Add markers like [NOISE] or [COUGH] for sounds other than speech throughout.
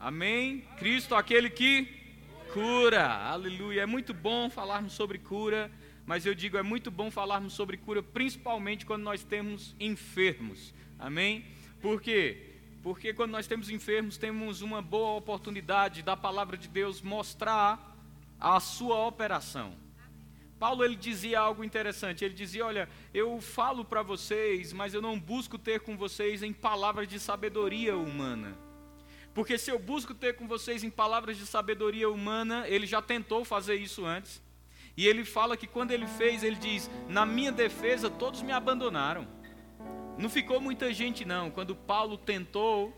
Amém? Cristo, aquele que cura. Aleluia. É muito bom falarmos sobre cura, mas eu digo, é muito bom falarmos sobre cura, principalmente quando nós temos enfermos. Amém? Por quê? Porque quando nós temos enfermos, temos uma boa oportunidade da palavra de Deus mostrar a sua operação. Paulo ele dizia algo interessante. Ele dizia: Olha, eu falo para vocês, mas eu não busco ter com vocês em palavras de sabedoria humana. Porque se eu busco ter com vocês em palavras de sabedoria humana, ele já tentou fazer isso antes. E ele fala que quando ele fez, ele diz: Na minha defesa, todos me abandonaram. Não ficou muita gente, não. Quando Paulo tentou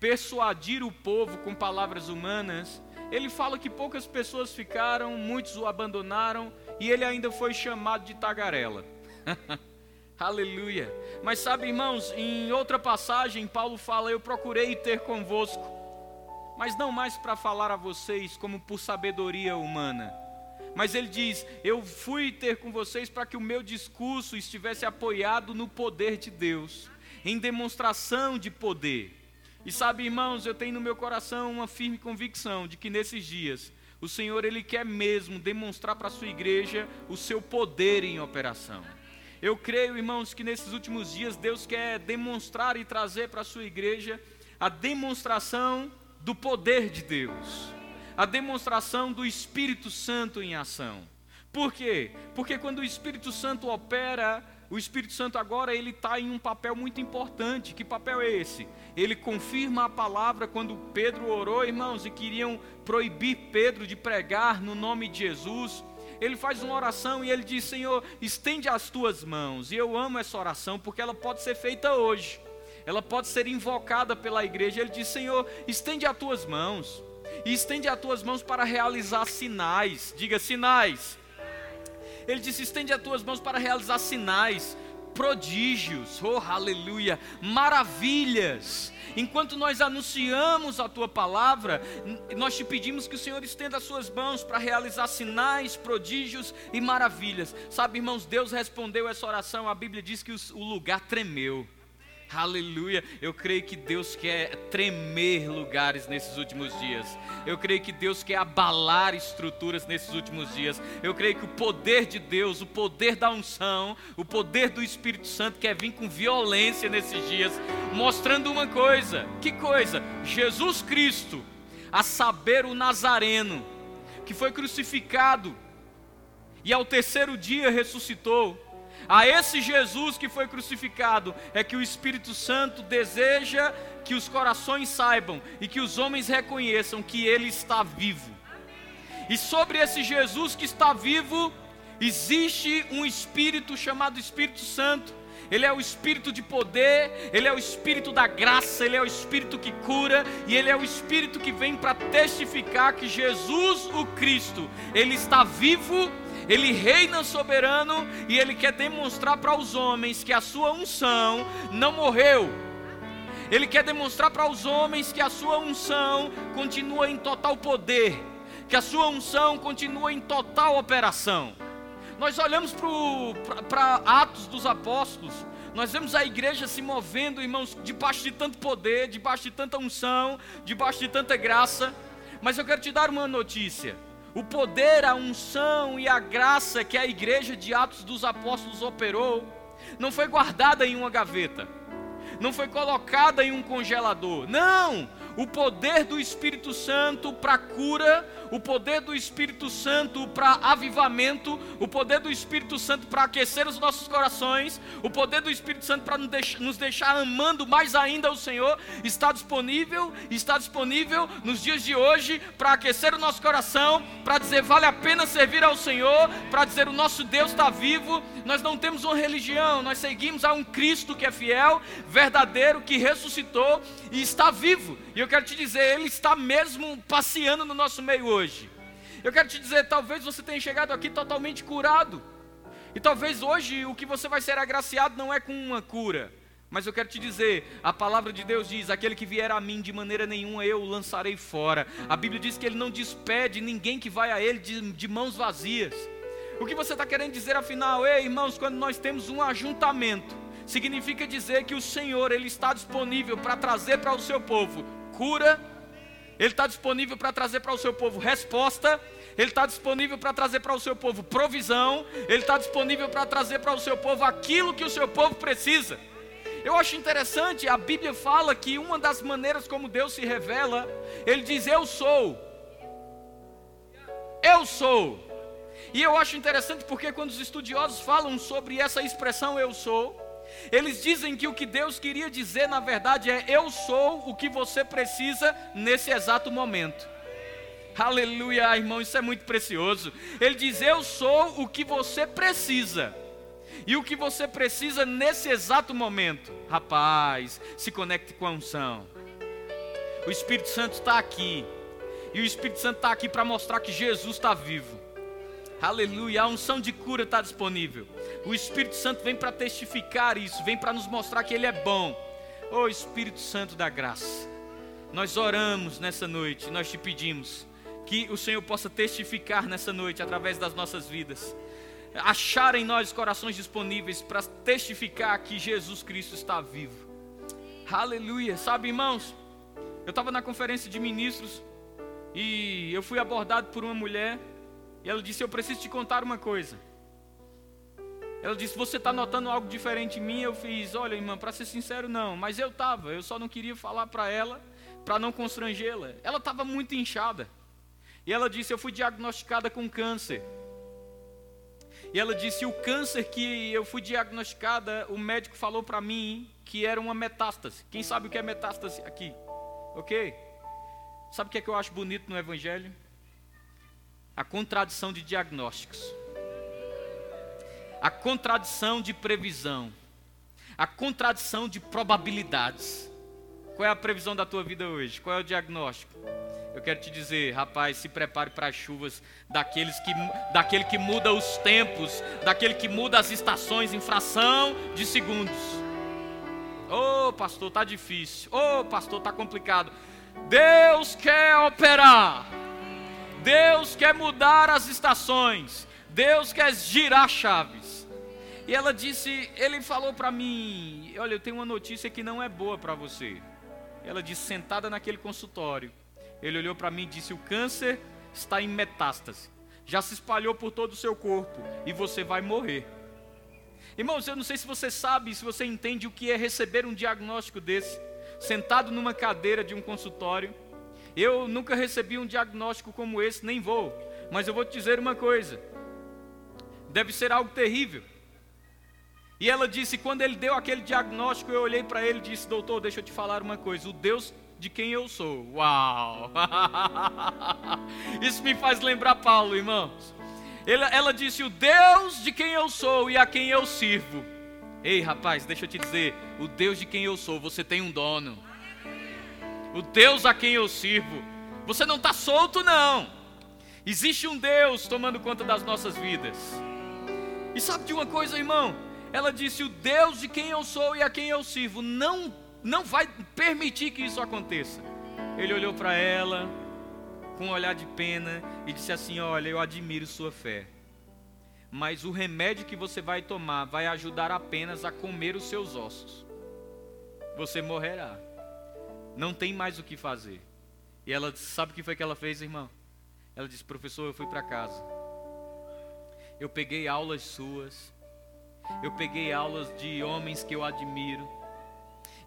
persuadir o povo com palavras humanas, ele fala que poucas pessoas ficaram, muitos o abandonaram, e ele ainda foi chamado de tagarela. [LAUGHS] Aleluia. Mas sabe, irmãos, em outra passagem, Paulo fala: Eu procurei ter convosco, mas não mais para falar a vocês como por sabedoria humana. Mas ele diz: Eu fui ter com vocês para que o meu discurso estivesse apoiado no poder de Deus, em demonstração de poder. E sabe, irmãos, eu tenho no meu coração uma firme convicção de que nesses dias o Senhor ele quer mesmo demonstrar para a sua igreja o seu poder em operação. Eu creio, irmãos, que nesses últimos dias Deus quer demonstrar e trazer para a sua igreja a demonstração do poder de Deus, a demonstração do Espírito Santo em ação. Por quê? Porque quando o Espírito Santo opera, o Espírito Santo agora ele está em um papel muito importante. Que papel é esse? Ele confirma a palavra quando Pedro orou, irmãos, e queriam proibir Pedro de pregar no nome de Jesus ele faz uma oração e ele diz: Senhor, estende as tuas mãos. E eu amo essa oração porque ela pode ser feita hoje, ela pode ser invocada pela igreja. Ele diz: Senhor, estende as tuas mãos, e estende as tuas mãos para realizar sinais. Diga sinais. Ele disse: estende as tuas mãos para realizar sinais, prodígios, oh aleluia, maravilhas Enquanto nós anunciamos a tua palavra, nós te pedimos que o Senhor estenda as suas mãos para realizar sinais, prodígios e maravilhas. Sabe, irmãos, Deus respondeu essa oração. A Bíblia diz que o lugar tremeu. Aleluia. Eu creio que Deus quer tremer lugares nesses últimos dias. Eu creio que Deus quer abalar estruturas nesses últimos dias. Eu creio que o poder de Deus, o poder da unção, o poder do Espírito Santo quer vir com violência nesses dias, mostrando uma coisa. Que coisa? Jesus Cristo, a saber o Nazareno, que foi crucificado e ao terceiro dia ressuscitou a esse Jesus que foi crucificado é que o Espírito Santo deseja que os corações saibam e que os homens reconheçam que ele está vivo. E sobre esse Jesus que está vivo, existe um espírito chamado Espírito Santo. Ele é o espírito de poder, ele é o espírito da graça, ele é o espírito que cura e ele é o espírito que vem para testificar que Jesus, o Cristo, ele está vivo ele reina soberano e ele quer demonstrar para os homens que a sua unção não morreu. Ele quer demonstrar para os homens que a sua unção continua em total poder, que a sua unção continua em total operação. Nós olhamos para Atos dos Apóstolos, nós vemos a igreja se movendo, irmãos, debaixo de tanto poder, debaixo de tanta unção, debaixo de tanta graça. Mas eu quero te dar uma notícia o poder, a unção e a graça que a igreja de Atos dos Apóstolos operou, não foi guardada em uma gaveta, não foi colocada em um congelador, não! O poder do Espírito Santo para cura, o poder do Espírito Santo para avivamento, o poder do Espírito Santo para aquecer os nossos corações, o poder do Espírito Santo para nos deixar amando mais ainda o Senhor, está disponível, está disponível nos dias de hoje para aquecer o nosso coração, para dizer vale a pena servir ao Senhor, para dizer o nosso Deus está vivo. Nós não temos uma religião, nós seguimos a um Cristo que é fiel, verdadeiro, que ressuscitou e está vivo. E eu quero te dizer, Ele está mesmo passeando no nosso meio hoje. Eu quero te dizer, talvez você tenha chegado aqui totalmente curado. E talvez hoje o que você vai ser agraciado não é com uma cura. Mas eu quero te dizer, a palavra de Deus diz: aquele que vier a mim de maneira nenhuma eu o lançarei fora. A Bíblia diz que ele não despede ninguém que vai a ele de, de mãos vazias. O que você está querendo dizer afinal? Ei, irmãos, quando nós temos um ajuntamento, significa dizer que o Senhor ele está disponível para trazer para o seu povo cura, Ele está disponível para trazer para o seu povo resposta, Ele está disponível para trazer para o seu povo provisão, Ele está disponível para trazer para o seu povo aquilo que o seu povo precisa. Eu acho interessante, a Bíblia fala que uma das maneiras como Deus se revela, Ele diz: Eu sou. Eu sou. E eu acho interessante porque quando os estudiosos falam sobre essa expressão eu sou, eles dizem que o que Deus queria dizer na verdade é eu sou o que você precisa nesse exato momento. Aleluia, irmão, isso é muito precioso. Ele diz: Eu sou o que você precisa. E o que você precisa nesse exato momento. Rapaz, se conecte com a unção. O Espírito Santo está aqui. E o Espírito Santo está aqui para mostrar que Jesus está vivo. Aleluia, a unção de cura está disponível. O Espírito Santo vem para testificar isso, vem para nos mostrar que Ele é bom. Oh Espírito Santo da graça, nós oramos nessa noite, nós te pedimos que o Senhor possa testificar nessa noite através das nossas vidas. Achar em nós corações disponíveis para testificar que Jesus Cristo está vivo. Aleluia, sabe irmãos? Eu estava na conferência de ministros e eu fui abordado por uma mulher e ela disse: Eu preciso te contar uma coisa. Ela disse: Você está notando algo diferente em mim? Eu fiz: Olha, irmã, para ser sincero, não. Mas eu estava. Eu só não queria falar para ela, para não constrangê-la. Ela estava muito inchada. E ela disse: Eu fui diagnosticada com câncer. E ela disse: O câncer que eu fui diagnosticada, o médico falou para mim que era uma metástase. Quem sabe o que é metástase aqui? Ok? Sabe o que é que eu acho bonito no Evangelho? A contradição de diagnósticos, a contradição de previsão, a contradição de probabilidades. Qual é a previsão da tua vida hoje? Qual é o diagnóstico? Eu quero te dizer, rapaz, se prepare para as chuvas daqueles que, daquele que muda os tempos, daquele que muda as estações em fração de segundos. Ô oh, pastor, tá difícil. Ô oh, pastor, tá complicado. Deus quer operar. Deus quer mudar as estações. Deus quer girar chaves. E ela disse, ele falou para mim, olha, eu tenho uma notícia que não é boa para você. Ela disse, sentada naquele consultório, ele olhou para mim e disse, o câncer está em metástase. Já se espalhou por todo o seu corpo e você vai morrer. Irmãos, eu não sei se você sabe, se você entende o que é receber um diagnóstico desse, sentado numa cadeira de um consultório eu nunca recebi um diagnóstico como esse, nem vou. Mas eu vou te dizer uma coisa: deve ser algo terrível. E ela disse: quando ele deu aquele diagnóstico, eu olhei para ele e disse: Doutor, deixa eu te falar uma coisa. O Deus de quem eu sou. Uau! [LAUGHS] Isso me faz lembrar Paulo, irmãos. Ela, ela disse: O Deus de quem eu sou e a quem eu sirvo. Ei, rapaz, deixa eu te dizer: o Deus de quem eu sou, você tem um dono o Deus a quem eu sirvo. Você não está solto, não. Existe um Deus tomando conta das nossas vidas. E sabe de uma coisa, irmão? Ela disse: O Deus de quem eu sou e a quem eu sirvo não, não vai permitir que isso aconteça. Ele olhou para ela com um olhar de pena e disse assim: Olha, eu admiro sua fé, mas o remédio que você vai tomar vai ajudar apenas a comer os seus ossos. Você morrerá não tem mais o que fazer. E ela sabe o que foi que ela fez, irmão? Ela disse, professor, eu fui para casa. Eu peguei aulas suas. Eu peguei aulas de homens que eu admiro.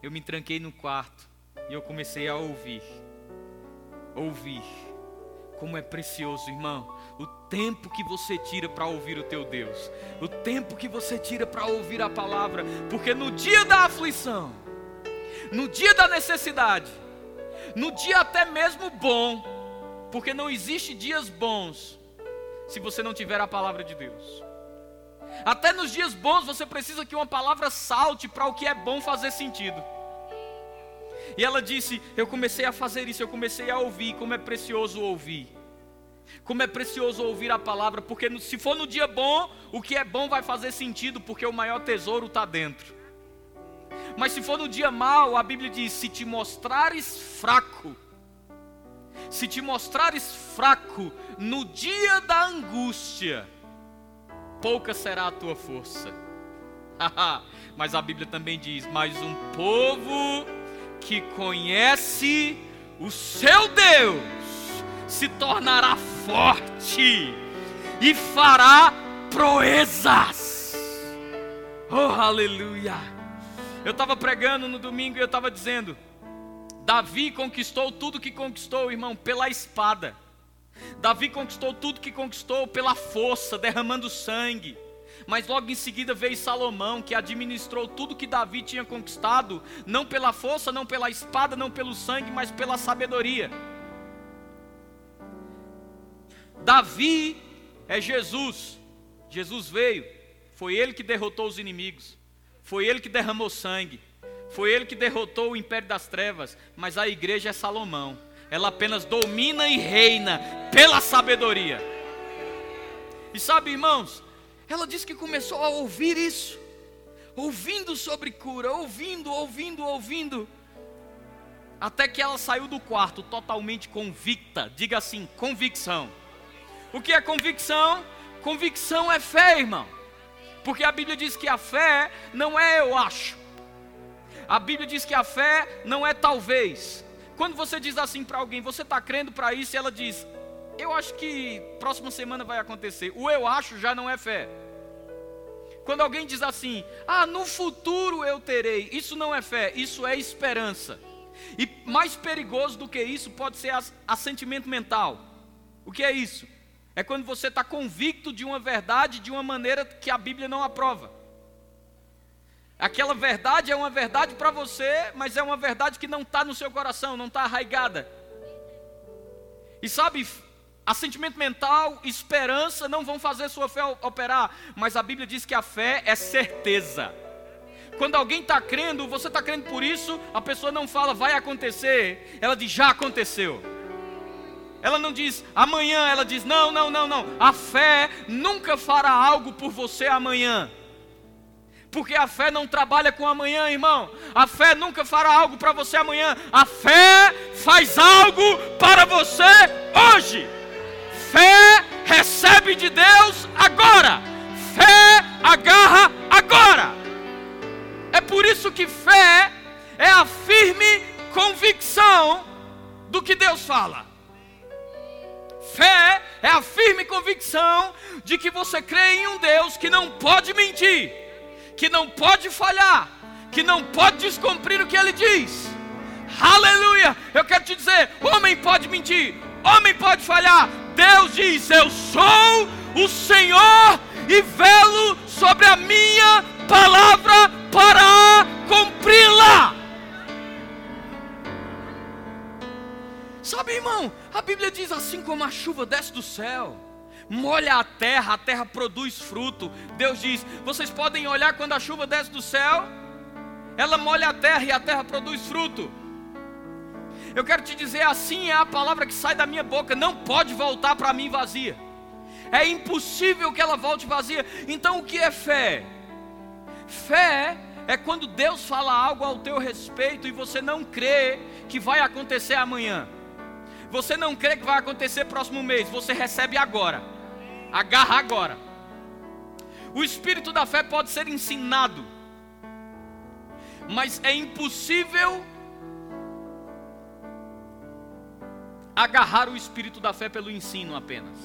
Eu me tranquei no quarto e eu comecei a ouvir. Ouvir. Como é precioso, irmão, o tempo que você tira para ouvir o teu Deus, o tempo que você tira para ouvir a palavra, porque no dia da aflição, no dia da necessidade, no dia até mesmo bom, porque não existe dias bons se você não tiver a palavra de Deus. Até nos dias bons você precisa que uma palavra salte para o que é bom fazer sentido. E ela disse: Eu comecei a fazer isso, eu comecei a ouvir, como é precioso ouvir. Como é precioso ouvir a palavra, porque se for no dia bom, o que é bom vai fazer sentido, porque o maior tesouro está dentro. Mas se for no dia mal, a Bíblia diz: se te mostrares fraco, se te mostrares fraco no dia da angústia, pouca será a tua força. [LAUGHS] Mas a Bíblia também diz: mas um povo que conhece o seu Deus se tornará forte e fará proezas. Oh, aleluia! Eu estava pregando no domingo e eu estava dizendo: Davi conquistou tudo que conquistou, irmão, pela espada. Davi conquistou tudo que conquistou pela força, derramando sangue. Mas logo em seguida veio Salomão, que administrou tudo que Davi tinha conquistado, não pela força, não pela espada, não pelo sangue, mas pela sabedoria. Davi é Jesus. Jesus veio, foi ele que derrotou os inimigos, foi ele que derramou sangue, foi ele que derrotou o império das trevas, mas a igreja é Salomão. Ela apenas domina e reina pela sabedoria. E sabe, irmãos, ela disse que começou a ouvir isso, ouvindo sobre cura, ouvindo, ouvindo, ouvindo, até que ela saiu do quarto totalmente convicta. Diga assim: convicção. O que é convicção? Convicção é fé, irmão. Porque a Bíblia diz que a fé não é eu acho. A Bíblia diz que a fé não é talvez. Quando você diz assim para alguém, você está crendo para isso, e ela diz, eu acho que próxima semana vai acontecer. O eu acho já não é fé. Quando alguém diz assim, ah, no futuro eu terei, isso não é fé, isso é esperança. E mais perigoso do que isso pode ser assentimento mental. O que é isso? É quando você está convicto de uma verdade de uma maneira que a Bíblia não aprova. Aquela verdade é uma verdade para você, mas é uma verdade que não está no seu coração, não está arraigada. E sabe, assentimento mental, esperança não vão fazer sua fé operar, mas a Bíblia diz que a fé é certeza. Quando alguém está crendo, você está crendo por isso, a pessoa não fala vai acontecer, ela diz já aconteceu. Ela não diz amanhã, ela diz não, não, não, não. A fé nunca fará algo por você amanhã. Porque a fé não trabalha com amanhã, irmão. A fé nunca fará algo para você amanhã. A fé faz algo para você hoje. Fé recebe de Deus agora. Fé agarra agora. É por isso que fé é a firme convicção do que Deus fala. Fé é a firme convicção de que você crê em um Deus que não pode mentir, que não pode falhar, que não pode descumprir o que ele diz. Aleluia! Eu quero te dizer: homem pode mentir, homem pode falhar. Deus diz: Eu sou o Senhor e velo sobre a minha palavra para cumpri-la. Sabe, irmão, a Bíblia diz assim como a chuva desce do céu, molha a terra, a terra produz fruto. Deus diz: vocês podem olhar quando a chuva desce do céu, ela molha a terra e a terra produz fruto. Eu quero te dizer, assim é a palavra que sai da minha boca, não pode voltar para mim vazia. É impossível que ela volte vazia. Então o que é fé? Fé é quando Deus fala algo ao teu respeito e você não crê que vai acontecer amanhã. Você não crê que vai acontecer próximo mês, você recebe agora. Agarra agora. O espírito da fé pode ser ensinado, mas é impossível agarrar o espírito da fé pelo ensino apenas.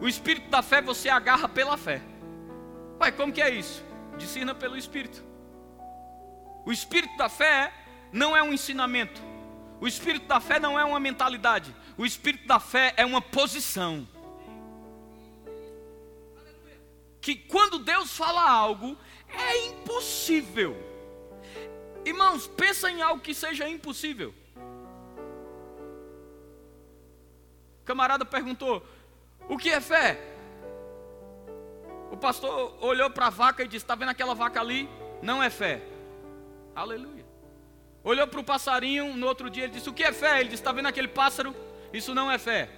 O espírito da fé você agarra pela fé. Pai, como que é isso? Discina pelo espírito. O espírito da fé não é um ensinamento. O espírito da fé não é uma mentalidade, o espírito da fé é uma posição. Que quando Deus fala algo, é impossível. Irmãos, pensa em algo que seja impossível. O camarada perguntou: O que é fé? O pastor olhou para a vaca e disse: Está vendo aquela vaca ali? Não é fé. Aleluia. Olhou para o passarinho, no outro dia ele disse: O que é fé? Ele disse: Está vendo aquele pássaro? Isso não é fé.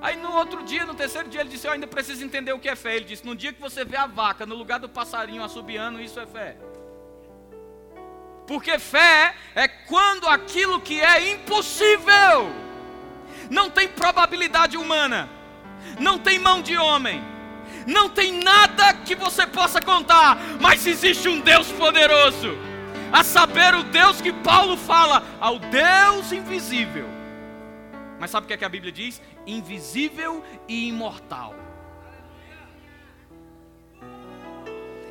Aí no outro dia, no terceiro dia, ele disse: Eu ainda preciso entender o que é fé. Ele disse: No dia que você vê a vaca no lugar do passarinho assobiando, isso é fé. Porque fé é quando aquilo que é impossível, não tem probabilidade humana, não tem mão de homem, não tem nada que você possa contar, mas existe um Deus poderoso a saber, o Deus que Paulo fala, ao Deus invisível. Mas sabe o que, é que a Bíblia diz? Invisível e imortal.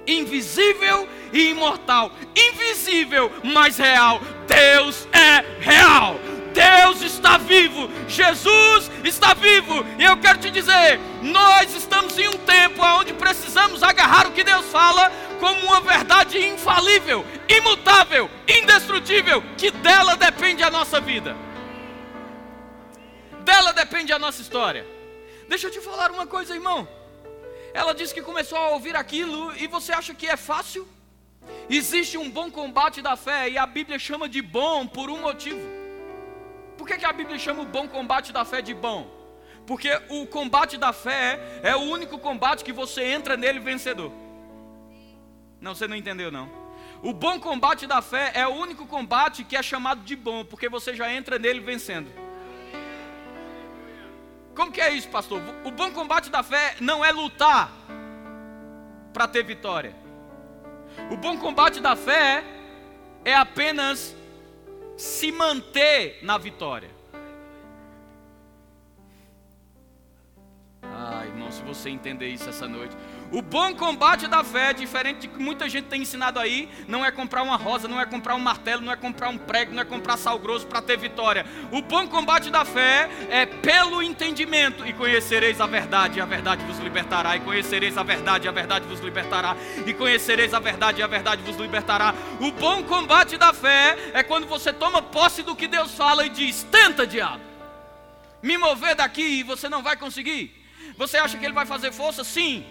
Invisível e imortal. Invisível, mas real. Deus é real. Deus está vivo, Jesus está vivo, e eu quero te dizer: nós estamos em um tempo onde precisamos agarrar o que Deus fala como uma verdade infalível, imutável, indestrutível, que dela depende a nossa vida, dela depende a nossa história. Deixa eu te falar uma coisa, irmão. Ela disse que começou a ouvir aquilo e você acha que é fácil? Existe um bom combate da fé e a Bíblia chama de bom por um motivo. Que, que a Bíblia chama o bom combate da fé de bom? Porque o combate da fé é o único combate que você entra nele vencedor. Não, você não entendeu não. O bom combate da fé é o único combate que é chamado de bom, porque você já entra nele vencendo. Como que é isso, pastor? O bom combate da fé não é lutar para ter vitória. O bom combate da fé é apenas se manter na vitória. Ah, irmão, se você entender isso essa noite. O bom combate da fé, diferente de que muita gente tem ensinado aí, não é comprar uma rosa, não é comprar um martelo, não é comprar um prego, não é comprar sal grosso para ter vitória. O bom combate da fé é pelo entendimento e conhecereis a verdade, e a verdade vos libertará, e conhecereis a verdade, e a verdade vos libertará, e conhecereis a verdade, e a verdade vos libertará. O bom combate da fé é quando você toma posse do que Deus fala e diz: "Tenta, diabo. Me mover daqui e você não vai conseguir". Você acha que ele vai fazer força? Sim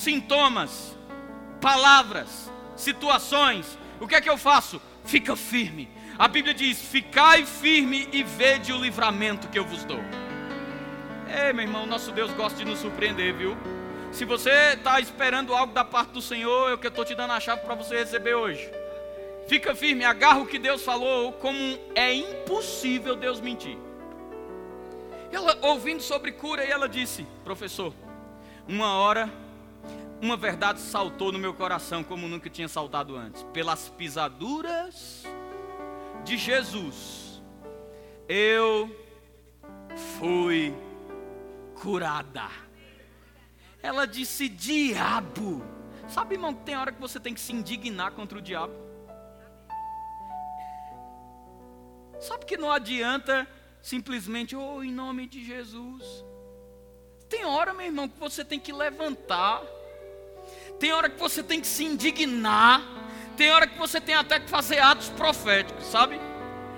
sintomas, palavras, situações, o que é que eu faço? Fica firme. A Bíblia diz: Ficai firme e vede o livramento que eu vos dou. Ei, meu irmão, nosso Deus gosta de nos surpreender, viu? Se você está esperando algo da parte do Senhor, é o que eu estou te dando a chave para você receber hoje. Fica firme, agarra o que Deus falou, como é impossível Deus mentir. Ela, ouvindo sobre cura, e ela disse: Professor, uma hora uma verdade saltou no meu coração como nunca tinha saltado antes. Pelas pisaduras de Jesus, eu fui curada. Ela disse: Diabo. Sabe, irmão, que tem hora que você tem que se indignar contra o diabo? Sabe que não adianta simplesmente, oh, em nome de Jesus. Tem hora, meu irmão, que você tem que levantar tem hora que você tem que se indignar. Tem hora que você tem até que fazer atos proféticos, sabe?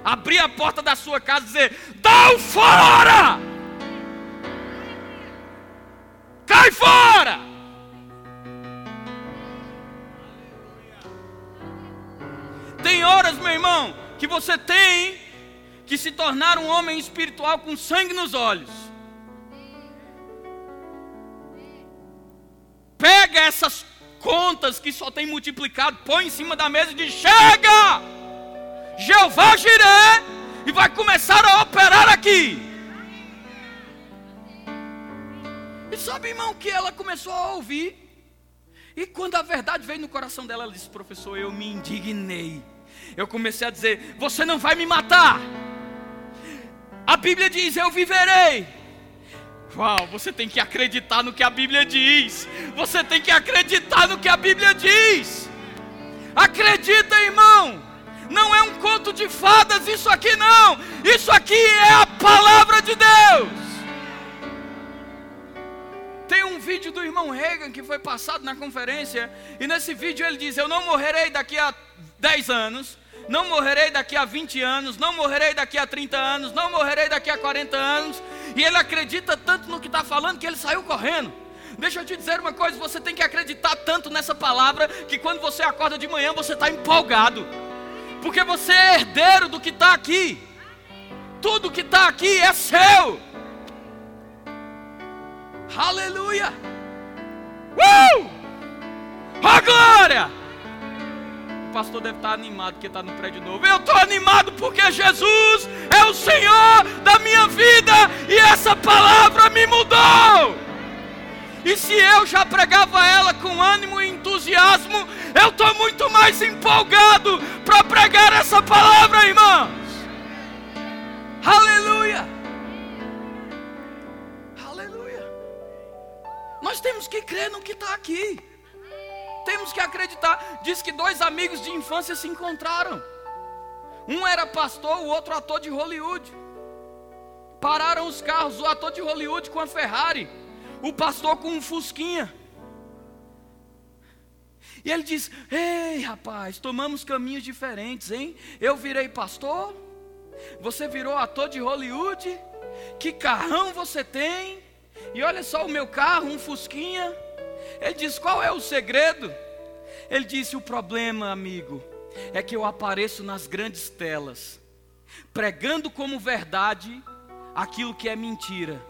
Abrir a porta da sua casa e dizer: Dá fora! Cai fora! Tem horas, meu irmão, que você tem que se tornar um homem espiritual com sangue nos olhos. Pega essas contas que só tem multiplicado, põe em cima da mesa e diz: Chega! Jeová Jiré e vai começar a operar aqui. E sabe, irmão, que ela começou a ouvir. E quando a verdade veio no coração dela, ela disse: Professor, eu me indignei. Eu comecei a dizer: Você não vai me matar. A Bíblia diz: Eu viverei. Você tem que acreditar no que a Bíblia diz. Você tem que acreditar no que a Bíblia diz. Acredita, irmão. Não é um conto de fadas isso aqui não. Isso aqui é a palavra de Deus. Tem um vídeo do irmão Reagan que foi passado na conferência e nesse vídeo ele diz: "Eu não morrerei daqui a 10 anos, não morrerei daqui a 20 anos, não morrerei daqui a 30 anos, não morrerei daqui a 40 anos. E ele acredita tanto no que está falando que ele saiu correndo. Deixa eu te dizer uma coisa: você tem que acreditar tanto nessa palavra que quando você acorda de manhã você está empolgado, porque você é herdeiro do que está aqui. Tudo que está aqui é seu. Aleluia! Uh! Glória! Pastor deve estar animado porque está no prédio novo. Eu estou animado porque Jesus é o Senhor da minha vida e essa palavra me mudou. E se eu já pregava ela com ânimo e entusiasmo, eu estou muito mais empolgado para pregar essa palavra, irmãos. Aleluia! Aleluia! Nós temos que crer no que está aqui. Temos que acreditar. Diz que dois amigos de infância se encontraram. Um era pastor, o outro ator de Hollywood. Pararam os carros, o ator de Hollywood com a Ferrari o pastor com um fusquinha. E ele diz: Ei, rapaz, tomamos caminhos diferentes, hein? Eu virei pastor, você virou ator de Hollywood, que carrão você tem? E olha só o meu carro, um fusquinha. Ele diz: Qual é o segredo? Ele disse: O problema, amigo, é que eu apareço nas grandes telas, pregando como verdade aquilo que é mentira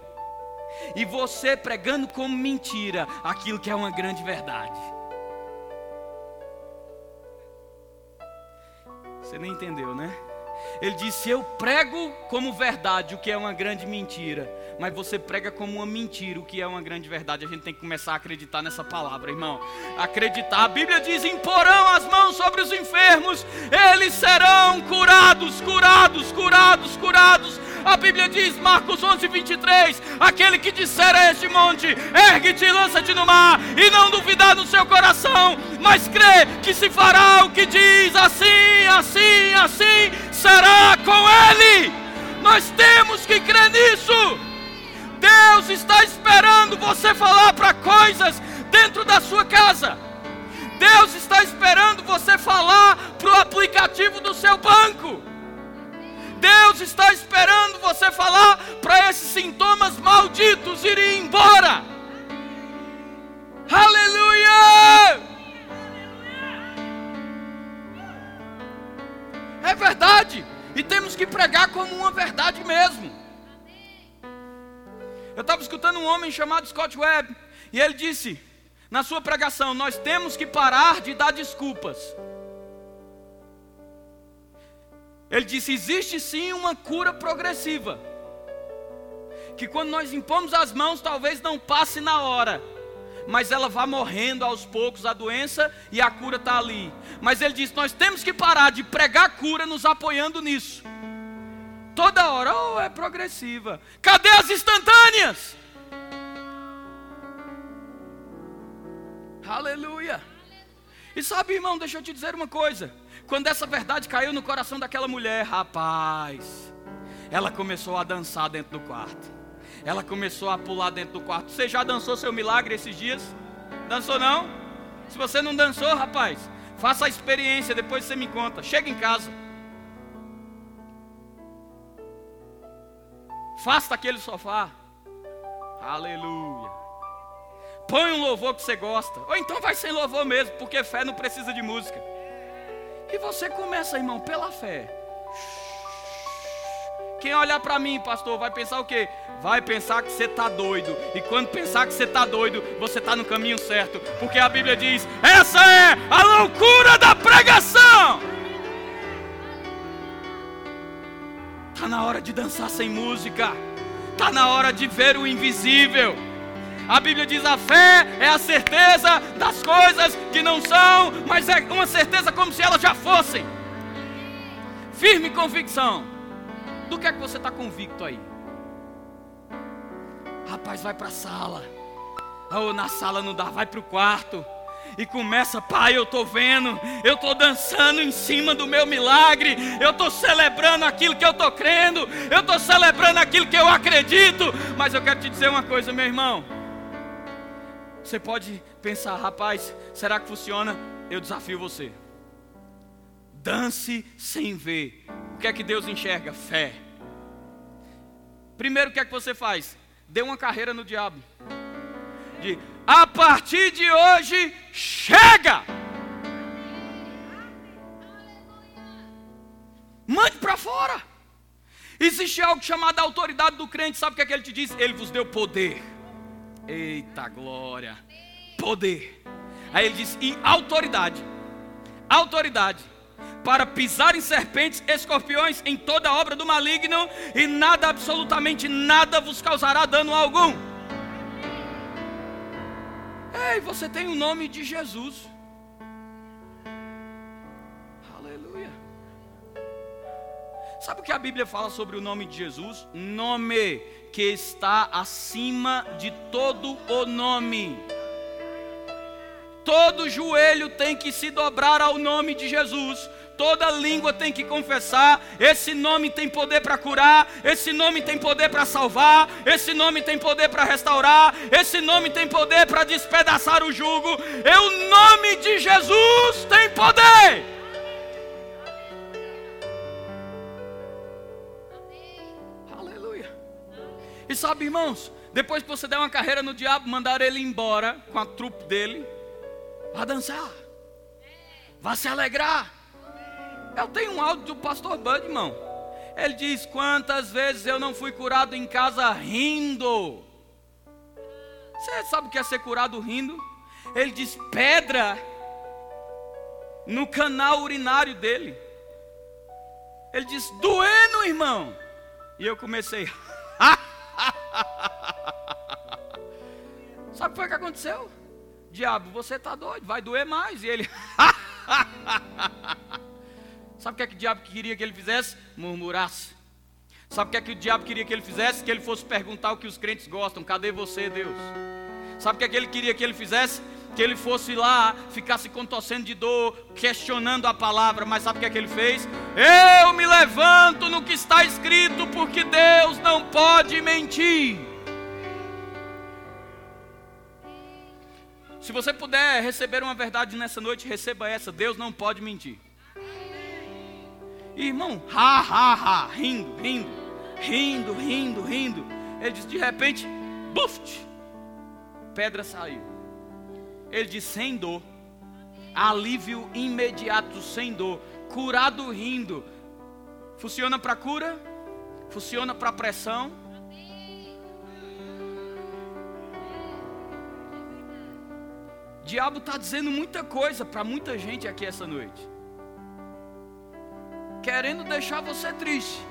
e você pregando como mentira aquilo que é uma grande verdade. Você nem entendeu, né? Ele disse: Eu prego como verdade o que é uma grande mentira, mas você prega como uma mentira o que é uma grande verdade. A gente tem que começar a acreditar nessa palavra, irmão. Acreditar. A Bíblia diz: Imporão as mãos sobre os enfermos, eles serão curados, curados, curados, curados. A Bíblia diz, Marcos 11, 23: Aquele que disser a este monte, ergue-te e lança-te no mar, e não duvidar no seu coração, mas crê que se fará o que diz, assim, assim, assim, será com ele. Nós temos que crer nisso. Deus está esperando você falar para coisas dentro da sua casa. Deus está esperando você falar para o aplicativo do seu banco. Deus está esperando você falar para esses sintomas malditos irem embora. Aleluia! É verdade, e temos que pregar como uma verdade mesmo. Eu estava escutando um homem chamado Scott Webb, e ele disse, na sua pregação: Nós temos que parar de dar desculpas. Ele disse: existe sim uma cura progressiva. Que quando nós impomos as mãos, talvez não passe na hora, mas ela vai morrendo aos poucos a doença e a cura está ali. Mas ele disse: nós temos que parar de pregar cura nos apoiando nisso. Toda hora, oh, é progressiva. Cadê as instantâneas? Aleluia. E sabe, irmão, deixa eu te dizer uma coisa. Quando essa verdade caiu no coração daquela mulher, rapaz, ela começou a dançar dentro do quarto. Ela começou a pular dentro do quarto. Você já dançou seu milagre esses dias? Dançou não? Se você não dançou, rapaz, faça a experiência, depois você me conta. Chega em casa. Faça aquele sofá. Aleluia. Põe um louvor que você gosta. Ou então vai sem louvor mesmo, porque fé não precisa de música. E você começa, irmão, pela fé. Quem olhar para mim, pastor, vai pensar o quê? Vai pensar que você está doido. E quando pensar que você está doido, você está no caminho certo. Porque a Bíblia diz: essa é a loucura da pregação. Está na hora de dançar sem música. Está na hora de ver o invisível. A Bíblia diz: a fé é a certeza das coisas que não são, mas é uma certeza como se elas já fossem. Firme convicção. Do que é que você está convicto aí? Rapaz, vai para a sala. Oh, na sala não dá, vai para o quarto e começa, pai, eu estou vendo, eu estou dançando em cima do meu milagre, eu estou celebrando aquilo que eu estou crendo, eu estou celebrando aquilo que eu acredito. Mas eu quero te dizer uma coisa, meu irmão. Você pode pensar, rapaz, será que funciona? Eu desafio você. Dance sem ver. O que é que Deus enxerga? Fé. Primeiro, o que é que você faz? Dê uma carreira no diabo. De a partir de hoje, chega! Mande para fora. Existe algo chamado autoridade do crente, sabe o que é que ele te diz? Ele vos deu poder. Eita glória! Poder. Aí ele diz: e autoridade. Autoridade para pisar em serpentes, escorpiões, em toda obra do maligno, e nada, absolutamente nada, vos causará dano algum. Ei, você tem o nome de Jesus. Sabe o que a Bíblia fala sobre o nome de Jesus? Nome que está acima de todo o nome. Todo joelho tem que se dobrar ao nome de Jesus toda língua tem que confessar: esse nome tem poder para curar, esse nome tem poder para salvar, esse nome tem poder para restaurar, esse nome tem poder para despedaçar o jugo. E o nome de Jesus tem poder. E sabe, irmãos, depois que você der uma carreira no diabo, mandar ele embora com a trupe dele, vá dançar, vá se alegrar. Eu tenho um áudio do pastor Bud, irmão. Ele diz: Quantas vezes eu não fui curado em casa rindo? Você sabe o que é ser curado rindo? Ele diz: Pedra no canal urinário dele. Ele diz: Doendo, irmão. E eu comecei. [LAUGHS] [LAUGHS] sabe o que foi que aconteceu? Diabo, você está doido, vai doer mais. E ele. [LAUGHS] Sabe o que é que o diabo queria que ele fizesse? Murmurasse. Sabe o que é que o diabo queria que ele fizesse? Que ele fosse perguntar o que os crentes gostam: cadê você, Deus? Sabe o que é que ele queria que ele fizesse? Que ele fosse lá, ficasse contorcendo de dor, questionando a palavra, mas sabe o que é que ele fez? Eu me levanto no que está escrito, porque Deus não pode mentir. Se você puder receber uma verdade nessa noite, receba essa: Deus não pode mentir. Irmão, ha, ha, ha, rindo, rindo, rindo, rindo, rindo. Ele disse, de repente, buft, pedra saiu. Ele disse, sem dor, alívio imediato, sem dor, curado rindo. Funciona para cura, funciona para pressão. Diabo está dizendo muita coisa para muita gente aqui essa noite querendo deixar você triste.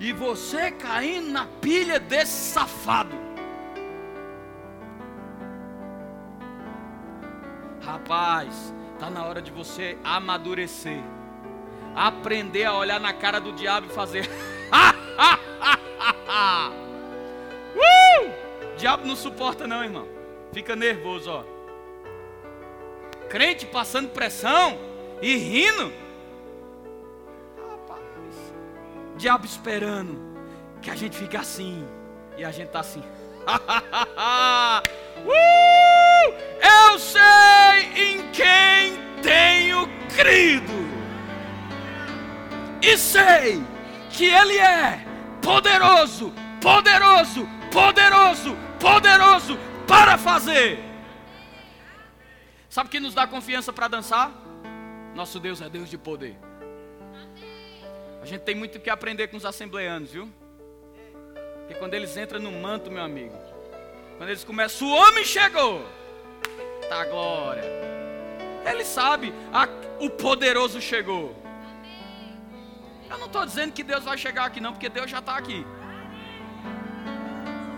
E você caindo na pilha desse safado. Rapaz, está na hora de você amadurecer. Aprender a olhar na cara do diabo e fazer. [LAUGHS] uh! Diabo não suporta, não, irmão. Fica nervoso, ó. Crente passando pressão e rindo. diabo esperando que a gente fique assim. E a gente tá assim. [LAUGHS] uh! Eu sei em quem tenho crido. E sei que Ele é poderoso, poderoso, poderoso, poderoso para fazer. Sabe o que nos dá confiança para dançar? Nosso Deus é Deus de poder. A gente tem muito que aprender com os assembleanos, viu? Porque quando eles entram no manto, meu amigo, quando eles começam, o homem chegou, tá glória. Ele sabe, a, o poderoso chegou. Eu não estou dizendo que Deus vai chegar aqui, não, porque Deus já está aqui.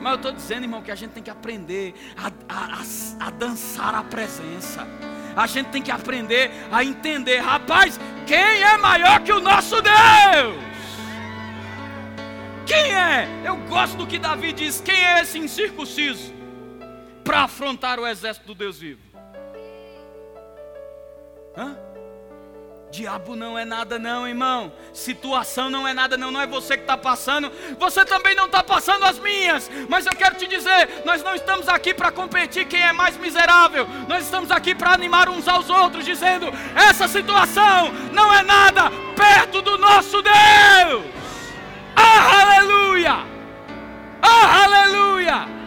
Mas eu estou dizendo, irmão, que a gente tem que aprender a, a, a dançar a presença a gente tem que aprender a entender, rapaz, quem é maior que o nosso Deus? Quem é? Eu gosto do que Davi diz: quem é esse incircunciso para afrontar o exército do Deus vivo? Hã? Diabo não é nada, não, irmão. Situação não é nada, não. Não é você que está passando. Você também não está passando as minhas. Mas eu quero te dizer: nós não estamos aqui para competir quem é mais miserável. Nós estamos aqui para animar uns aos outros, dizendo: essa situação não é nada perto do nosso Deus. Ah, aleluia! Ah, aleluia!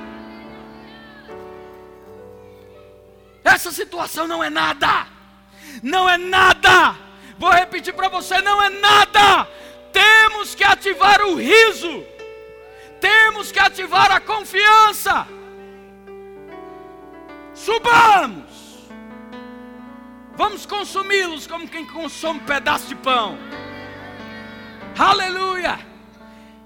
Essa situação não é nada. Não é nada Vou repetir para você: não é nada. Temos que ativar o riso, temos que ativar a confiança. Subamos, vamos consumi-los como quem consome um pedaço de pão. Aleluia,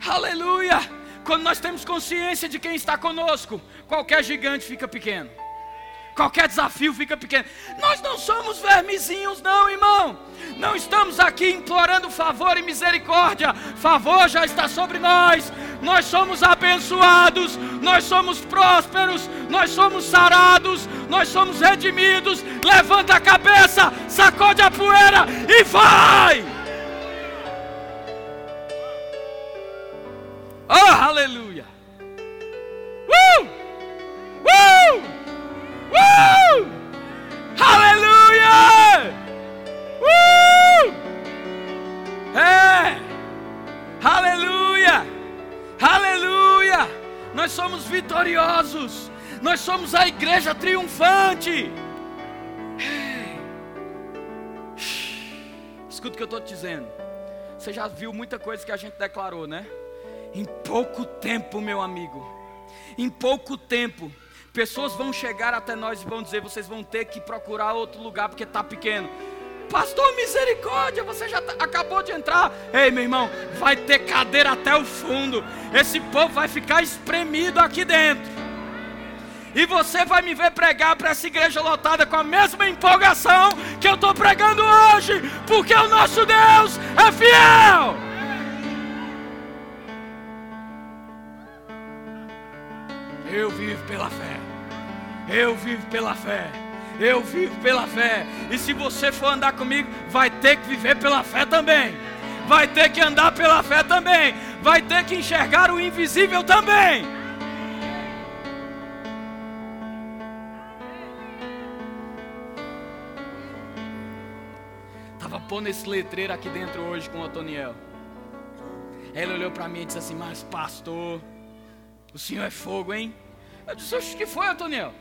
aleluia. Quando nós temos consciência de quem está conosco, qualquer gigante fica pequeno. Qualquer desafio fica pequeno. Nós não somos vermezinhos, não, irmão. Não estamos aqui implorando favor e misericórdia. Favor já está sobre nós. Nós somos abençoados, nós somos prósperos, nós somos sarados, nós somos redimidos. Levanta a cabeça, sacode a poeira e vai! Somos a igreja triunfante. Escuta o que eu estou te dizendo. Você já viu muita coisa que a gente declarou, né? Em pouco tempo, meu amigo. Em pouco tempo Pessoas vão chegar até nós e vão dizer: vocês vão ter que procurar outro lugar porque está pequeno. Pastor, misericórdia, você já tá, acabou de entrar. Ei, meu irmão, vai ter cadeira até o fundo. Esse povo vai ficar espremido aqui dentro. E você vai me ver pregar para essa igreja lotada com a mesma empolgação que eu estou pregando hoje, porque o nosso Deus é fiel. Eu vivo pela fé. Eu vivo pela fé. Eu vivo pela fé. E se você for andar comigo, vai ter que viver pela fé também. Vai ter que andar pela fé também. Vai ter que enxergar o invisível também. Estava pondo esse letreiro aqui dentro hoje com o Otoniel. Ele olhou para mim e disse assim: Mas, pastor, o senhor é fogo, hein? Eu disse: O que foi, Otoniel?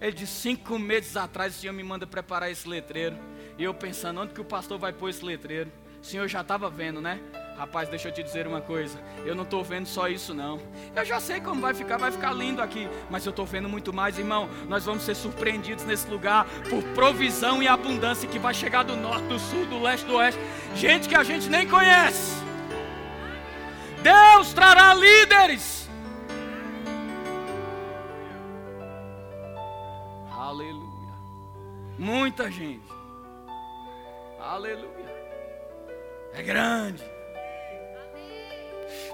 Ele disse: cinco meses atrás o Senhor me manda preparar esse letreiro. E eu pensando, onde que o pastor vai pôr esse letreiro? O Senhor já estava vendo, né? Rapaz, deixa eu te dizer uma coisa. Eu não estou vendo só isso, não. Eu já sei como vai ficar, vai ficar lindo aqui. Mas eu estou vendo muito mais, irmão. Nós vamos ser surpreendidos nesse lugar por provisão e abundância que vai chegar do norte, do sul, do leste, do oeste. Gente que a gente nem conhece. Deus trará líderes Muita gente. Aleluia. É grande.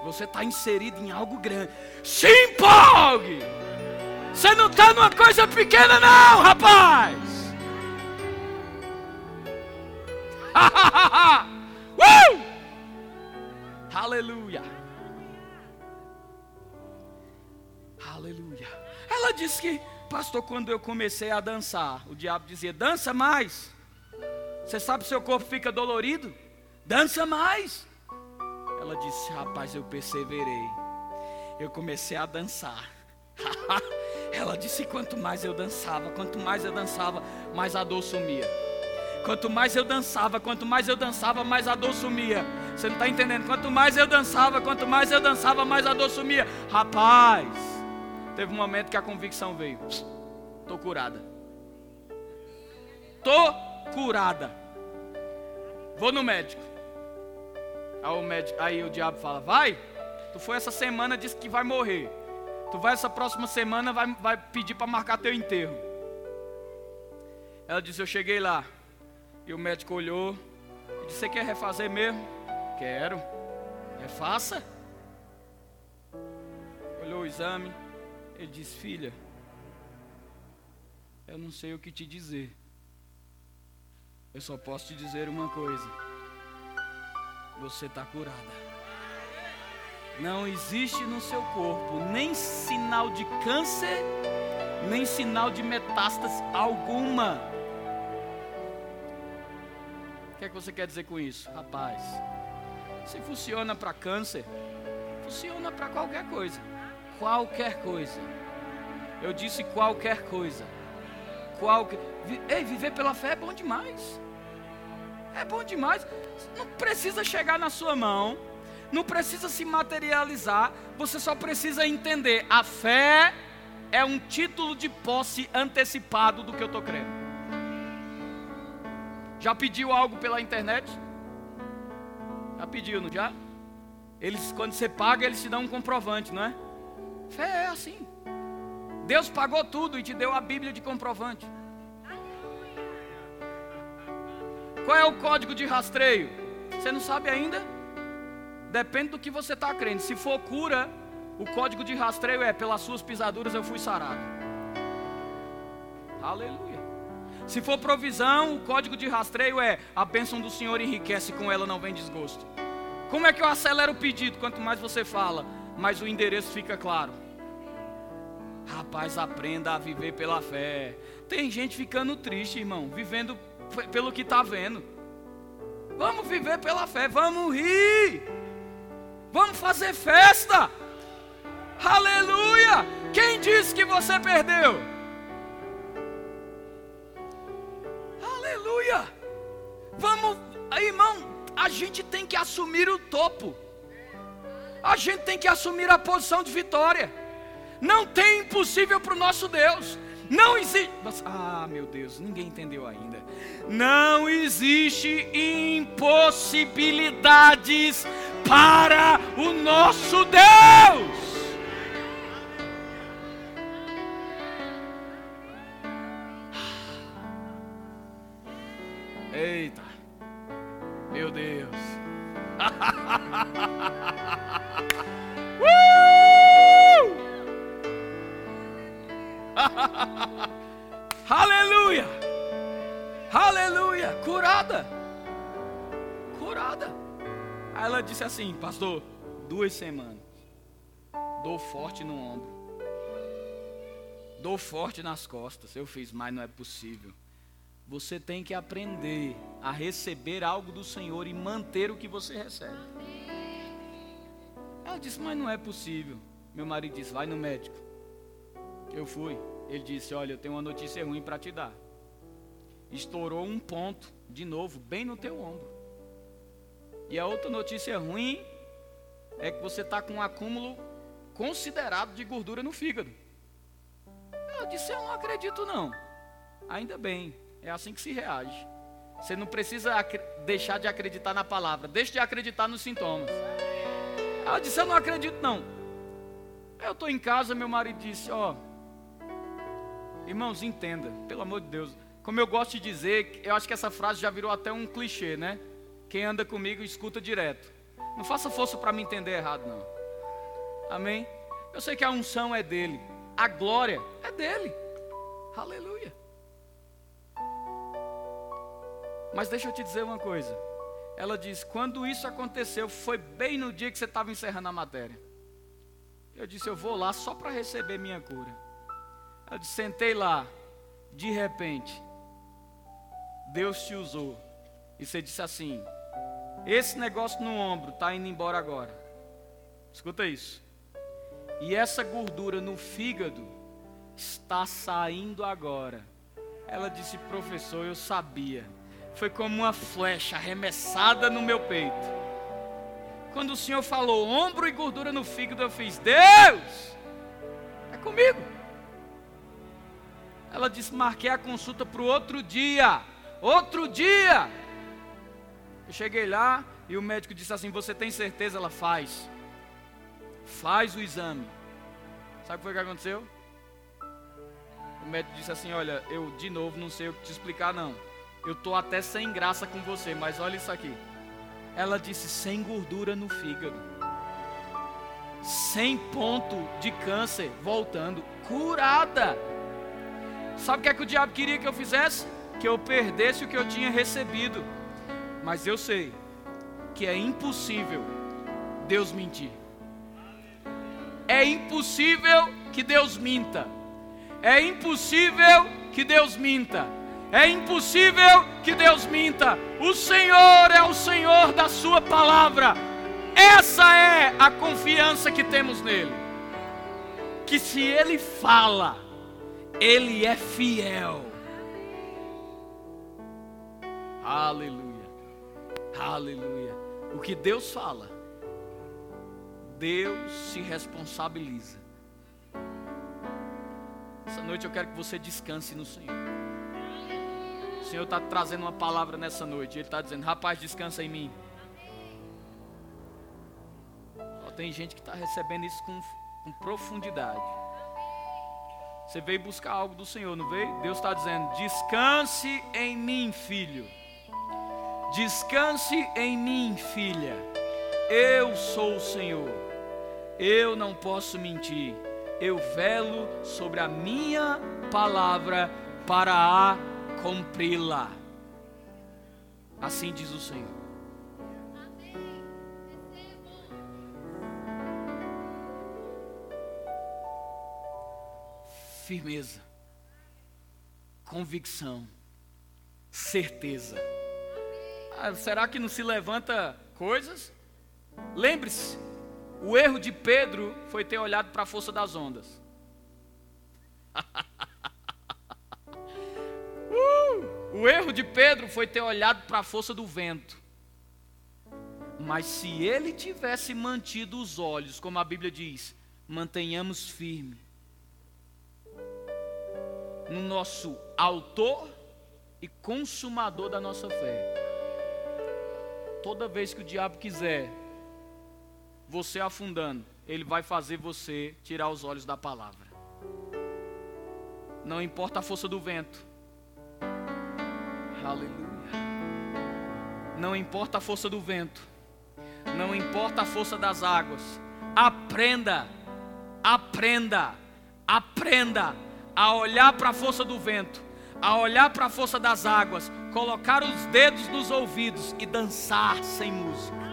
Você está inserido em algo grande. Se empolgue. Você não está numa coisa pequena, não, rapaz. [LAUGHS] uh! Aleluia. Aleluia. Ela disse que Pastor, quando eu comecei a dançar, o diabo dizia: dança mais. Você sabe seu corpo fica dolorido? Dança mais. Ela disse: rapaz, eu perseverei. Eu comecei a dançar. [LAUGHS] Ela disse: quanto mais eu dançava, quanto mais eu dançava, mais a dor sumia. Quanto mais eu dançava, quanto mais eu dançava, mais a dor sumia. Você não está entendendo? Quanto mais eu dançava, quanto mais eu dançava, mais a dor sumia. Rapaz. Teve um momento que a convicção veio. [SNIFFS] Estou curada. Estou curada. Vou no médico. Aí o, médico, aí o diabo fala: Vai, tu foi essa semana, disse que vai morrer. Tu vai essa próxima semana, vai, vai pedir para marcar teu enterro. Ela disse: Eu cheguei lá. E o médico olhou e disse: Você quer refazer mesmo? Quero. Refaça. Olhou o exame. Ele diz: Filha, eu não sei o que te dizer. Eu só posso te dizer uma coisa: você está curada. Não existe no seu corpo nem sinal de câncer, nem sinal de metástase alguma. O que é que você quer dizer com isso? Rapaz, se funciona para câncer, funciona para qualquer coisa qualquer coisa. Eu disse qualquer coisa. Qualquer... Ei, viver pela fé é bom demais. É bom demais. Não precisa chegar na sua mão. Não precisa se materializar. Você só precisa entender. A fé é um título de posse antecipado do que eu estou crendo. Já pediu algo pela internet? Já pediu, não já? Eles, quando você paga, eles te dão um comprovante, não é? Fé é assim. Deus pagou tudo e te deu a Bíblia de comprovante. Qual é o código de rastreio? Você não sabe ainda? Depende do que você está crendo. Se for cura, o código de rastreio é: pelas suas pisaduras eu fui sarado. Aleluia. Se for provisão, o código de rastreio é: a bênção do Senhor enriquece, com ela não vem desgosto. Como é que eu acelero o pedido? Quanto mais você fala, mais o endereço fica claro. Rapaz, aprenda a viver pela fé. Tem gente ficando triste, irmão, vivendo pelo que está vendo. Vamos viver pela fé, vamos rir, vamos fazer festa. Aleluia! Quem disse que você perdeu? Aleluia! Vamos, irmão, a gente tem que assumir o topo. A gente tem que assumir a posição de vitória. Não tem impossível para o nosso Deus. Não existe. Ah, meu Deus, ninguém entendeu ainda. Não existe impossibilidades para o nosso Deus. Eita, meu Deus. [LAUGHS] [LAUGHS] Aleluia! Aleluia! Curada! Curada! Aí ela disse assim, pastor, duas semanas. Dor forte no ombro. Dor forte nas costas. Eu fiz, mas não é possível. Você tem que aprender a receber algo do Senhor e manter o que você recebe. Ela disse, mas não é possível. Meu marido disse, vai no médico. Eu fui. Ele disse: Olha, eu tenho uma notícia ruim para te dar. Estourou um ponto, de novo, bem no teu ombro. E a outra notícia ruim é que você está com um acúmulo considerado de gordura no fígado. Eu disse: Eu não acredito, não. Ainda bem, é assim que se reage. Você não precisa deixar de acreditar na palavra, deixe de acreditar nos sintomas. Ela disse: Eu não acredito, não. Eu estou em casa, meu marido disse: Ó. Oh, Irmãos, entenda, pelo amor de Deus. Como eu gosto de dizer, eu acho que essa frase já virou até um clichê, né? Quem anda comigo escuta direto. Não faça força para me entender errado, não. Amém? Eu sei que a unção é dele, a glória é dele. Aleluia. Mas deixa eu te dizer uma coisa. Ela diz: quando isso aconteceu, foi bem no dia que você estava encerrando a matéria. Eu disse: eu vou lá só para receber minha cura. Eu sentei lá, de repente, Deus te usou. E você disse assim: esse negócio no ombro está indo embora agora. Escuta isso. E essa gordura no fígado está saindo agora. Ela disse, professor, eu sabia. Foi como uma flecha arremessada no meu peito. Quando o Senhor falou ombro e gordura no fígado, eu fiz, Deus, é comigo. Ela disse: marquei a consulta para o outro dia. Outro dia. Eu cheguei lá e o médico disse assim: Você tem certeza? Ela faz. Faz o exame. Sabe o que foi que aconteceu? O médico disse assim: Olha, eu de novo não sei o que te explicar, não. Eu estou até sem graça com você, mas olha isso aqui. Ela disse: sem gordura no fígado, sem ponto de câncer voltando, curada. Sabe o que é que o diabo queria que eu fizesse? Que eu perdesse o que eu tinha recebido. Mas eu sei que é impossível Deus mentir. É impossível que Deus minta. É impossível que Deus minta. É impossível que Deus minta. O Senhor é o Senhor da Sua palavra. Essa é a confiança que temos nele. Que se Ele fala, ele é fiel. Aleluia. Aleluia. O que Deus fala, Deus se responsabiliza. Essa noite eu quero que você descanse no Senhor. O Senhor está trazendo uma palavra nessa noite. Ele está dizendo: Rapaz, descansa em mim. Só tem gente que está recebendo isso com, com profundidade. Você veio buscar algo do Senhor, não veio? Deus está dizendo: descanse em mim, filho. Descanse em mim, filha. Eu sou o Senhor. Eu não posso mentir. Eu velo sobre a minha palavra para a cumpri-la. Assim diz o Senhor. Firmeza, convicção, certeza. Ah, será que não se levanta coisas? Lembre-se, o erro de Pedro foi ter olhado para a força das ondas. [LAUGHS] uh, o erro de Pedro foi ter olhado para a força do vento. Mas se ele tivesse mantido os olhos, como a Bíblia diz, mantenhamos firme no nosso autor e consumador da nossa fé. Toda vez que o diabo quiser você afundando, ele vai fazer você tirar os olhos da palavra. Não importa a força do vento. Aleluia. Não importa a força do vento. Não importa a força das águas. Aprenda. Aprenda. Aprenda a olhar para a força do vento, a olhar para a força das águas, colocar os dedos nos ouvidos e dançar sem música.